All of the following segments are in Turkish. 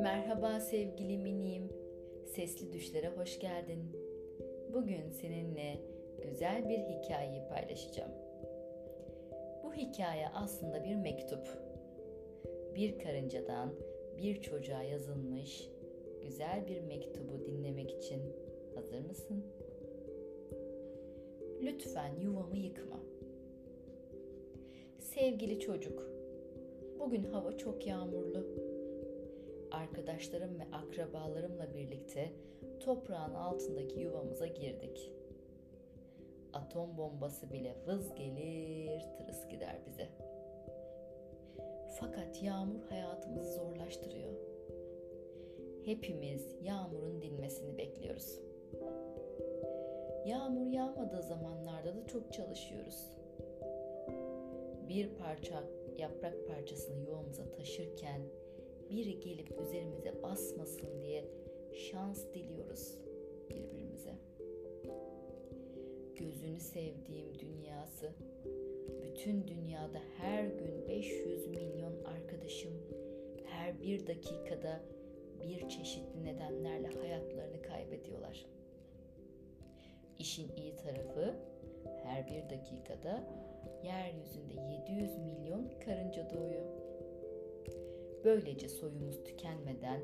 Merhaba sevgili minim. Sesli düşlere hoş geldin. Bugün seninle güzel bir hikayeyi paylaşacağım. Bu hikaye aslında bir mektup. Bir karıncadan bir çocuğa yazılmış güzel bir mektubu dinlemek için hazır mısın? Lütfen yuvamı yıkma. Sevgili çocuk, bugün hava çok yağmurlu. Arkadaşlarım ve akrabalarımla birlikte toprağın altındaki yuvamıza girdik. Atom bombası bile vız gelir, tırıs gider bize. Fakat yağmur hayatımızı zorlaştırıyor. Hepimiz yağmurun dinmesini bekliyoruz. Yağmur yağmadığı zamanlarda da çok çalışıyoruz. Bir parça yaprak parçasını yuvamıza taşırken biri gelip üzerimize basmasın diye şans diliyoruz birbirimize. Gözünü sevdiğim dünyası, bütün dünyada her gün 500 milyon arkadaşım her bir dakikada bir çeşitli nedenlerle hayatlarını. İşin iyi tarafı her bir dakikada yeryüzünde 700 milyon karınca doğuyor. Böylece soyumuz tükenmeden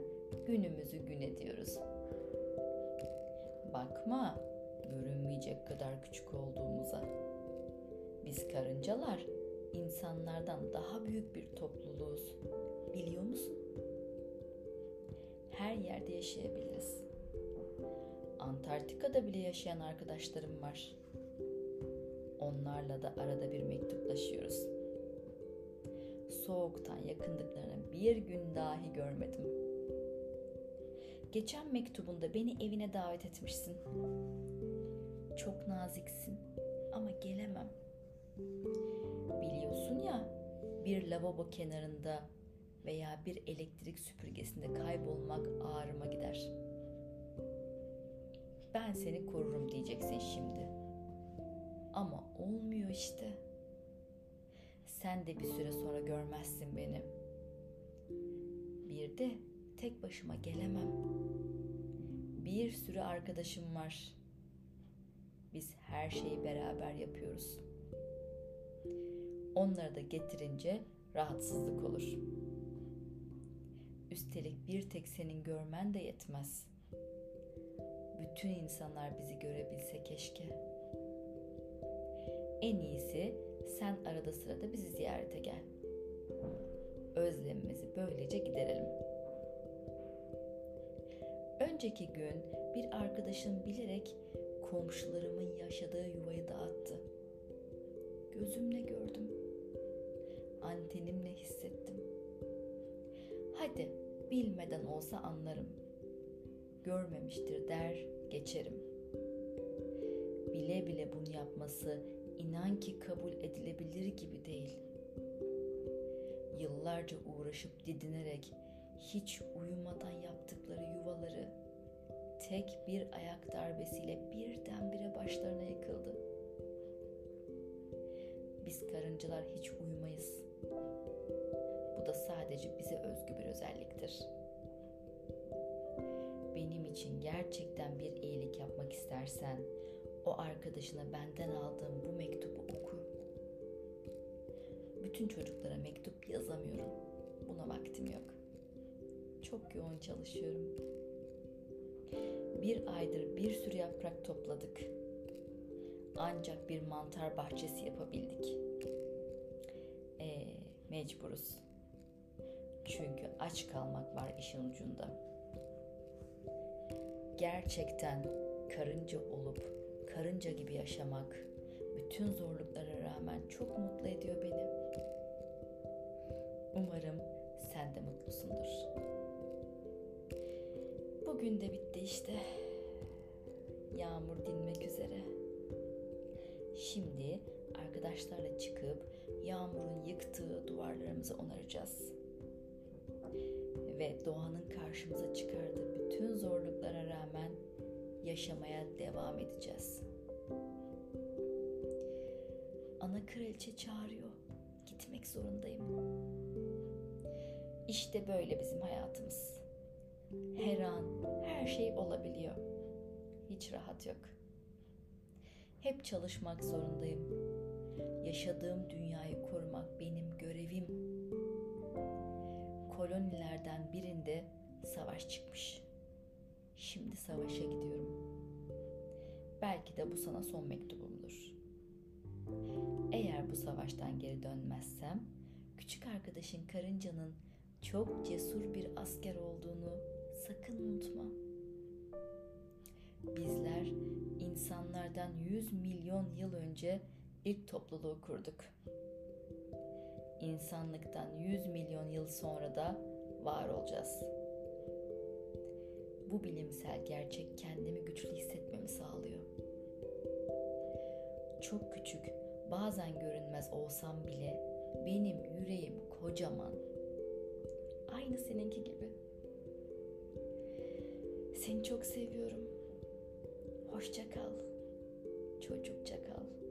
günümüzü gün ediyoruz. Bakma görünmeyecek kadar küçük olduğumuza. Biz karıncalar insanlardan daha büyük bir topluluğuz. Biliyor musun? Her yerde yaşayabiliriz. Antarktika'da bile yaşayan arkadaşlarım var. Onlarla da arada bir mektuplaşıyoruz. Soğuktan yakındıklarını bir gün dahi görmedim. Geçen mektubunda beni evine davet etmişsin. Çok naziksin ama gelemem. Biliyorsun ya bir lavabo kenarında veya bir elektrik süpürgesinde kaybolmak ağrıma gider. Ben seni korurum diyeceksin şimdi. Ama olmuyor işte. Sen de bir süre sonra görmezsin beni. Bir de tek başıma gelemem. Bir sürü arkadaşım var. Biz her şeyi beraber yapıyoruz. Onları da getirince rahatsızlık olur. Üstelik bir tek senin görmen de yetmez. Bütün insanlar bizi görebilse keşke. En iyisi sen arada sırada bizi ziyarete gel. Özlemimizi böylece giderelim. Önceki gün bir arkadaşım bilerek komşularımın yaşadığı yuvayı dağıttı. Gözümle gördüm. Antenimle hissettim. Hadi bilmeden olsa anlarım. Görmemiştir der geçerim. Bile bile bunu yapması inan ki kabul edilebilir gibi değil. Yıllarca uğraşıp didinerek hiç uyumadan yaptıkları yuvaları tek bir ayak darbesiyle birdenbire başlarına yıkıldı. Biz karıncalar hiç uyumayız. Bu da sadece bize özgü bir özelliktir. Benim için gerçekten bir iyilik yapmak istersen o arkadaşına benden aldığım bu mektubu oku. Bütün çocuklara mektup yazamıyorum. Buna vaktim yok. Çok yoğun çalışıyorum. Bir aydır bir sürü yaprak topladık. Ancak bir mantar bahçesi yapabildik. Ee, mecburuz. Çünkü aç kalmak var işin ucunda. Gerçekten karınca olup karınca gibi yaşamak bütün zorluklara rağmen çok mutlu ediyor beni. Umarım sen de mutlusundur. Bugün de bitti işte. Yağmur dinmek üzere. Şimdi arkadaşlarla çıkıp yağmurun yıktığı duvarlarımızı onaracağız. Ve doğanın karşımıza çıkardığı bütün zorluklara rağmen yaşamaya devam edeceğiz. Ana kraliçe çağırıyor. Gitmek zorundayım. İşte böyle bizim hayatımız. Her an her şey olabiliyor. Hiç rahat yok. Hep çalışmak zorundayım. Yaşadığım dünyayı korumak benim. Kolonilerden birinde savaş çıkmış. Şimdi savaşa gidiyorum. Belki de bu sana son mektubumdur. Eğer bu savaştan geri dönmezsem, küçük arkadaşın karıncanın çok cesur bir asker olduğunu sakın unutma. Bizler insanlardan 100 milyon yıl önce ilk topluluğu kurduk. İnsanlıktan 100 milyon yıl sonra da var olacağız. Bu bilimsel gerçek kendimi güçlü hissetmemi sağlıyor. Çok küçük, bazen görünmez olsam bile benim yüreğim kocaman. Aynı seninki gibi. Seni çok seviyorum. Hoşça kal. Çocukça kal.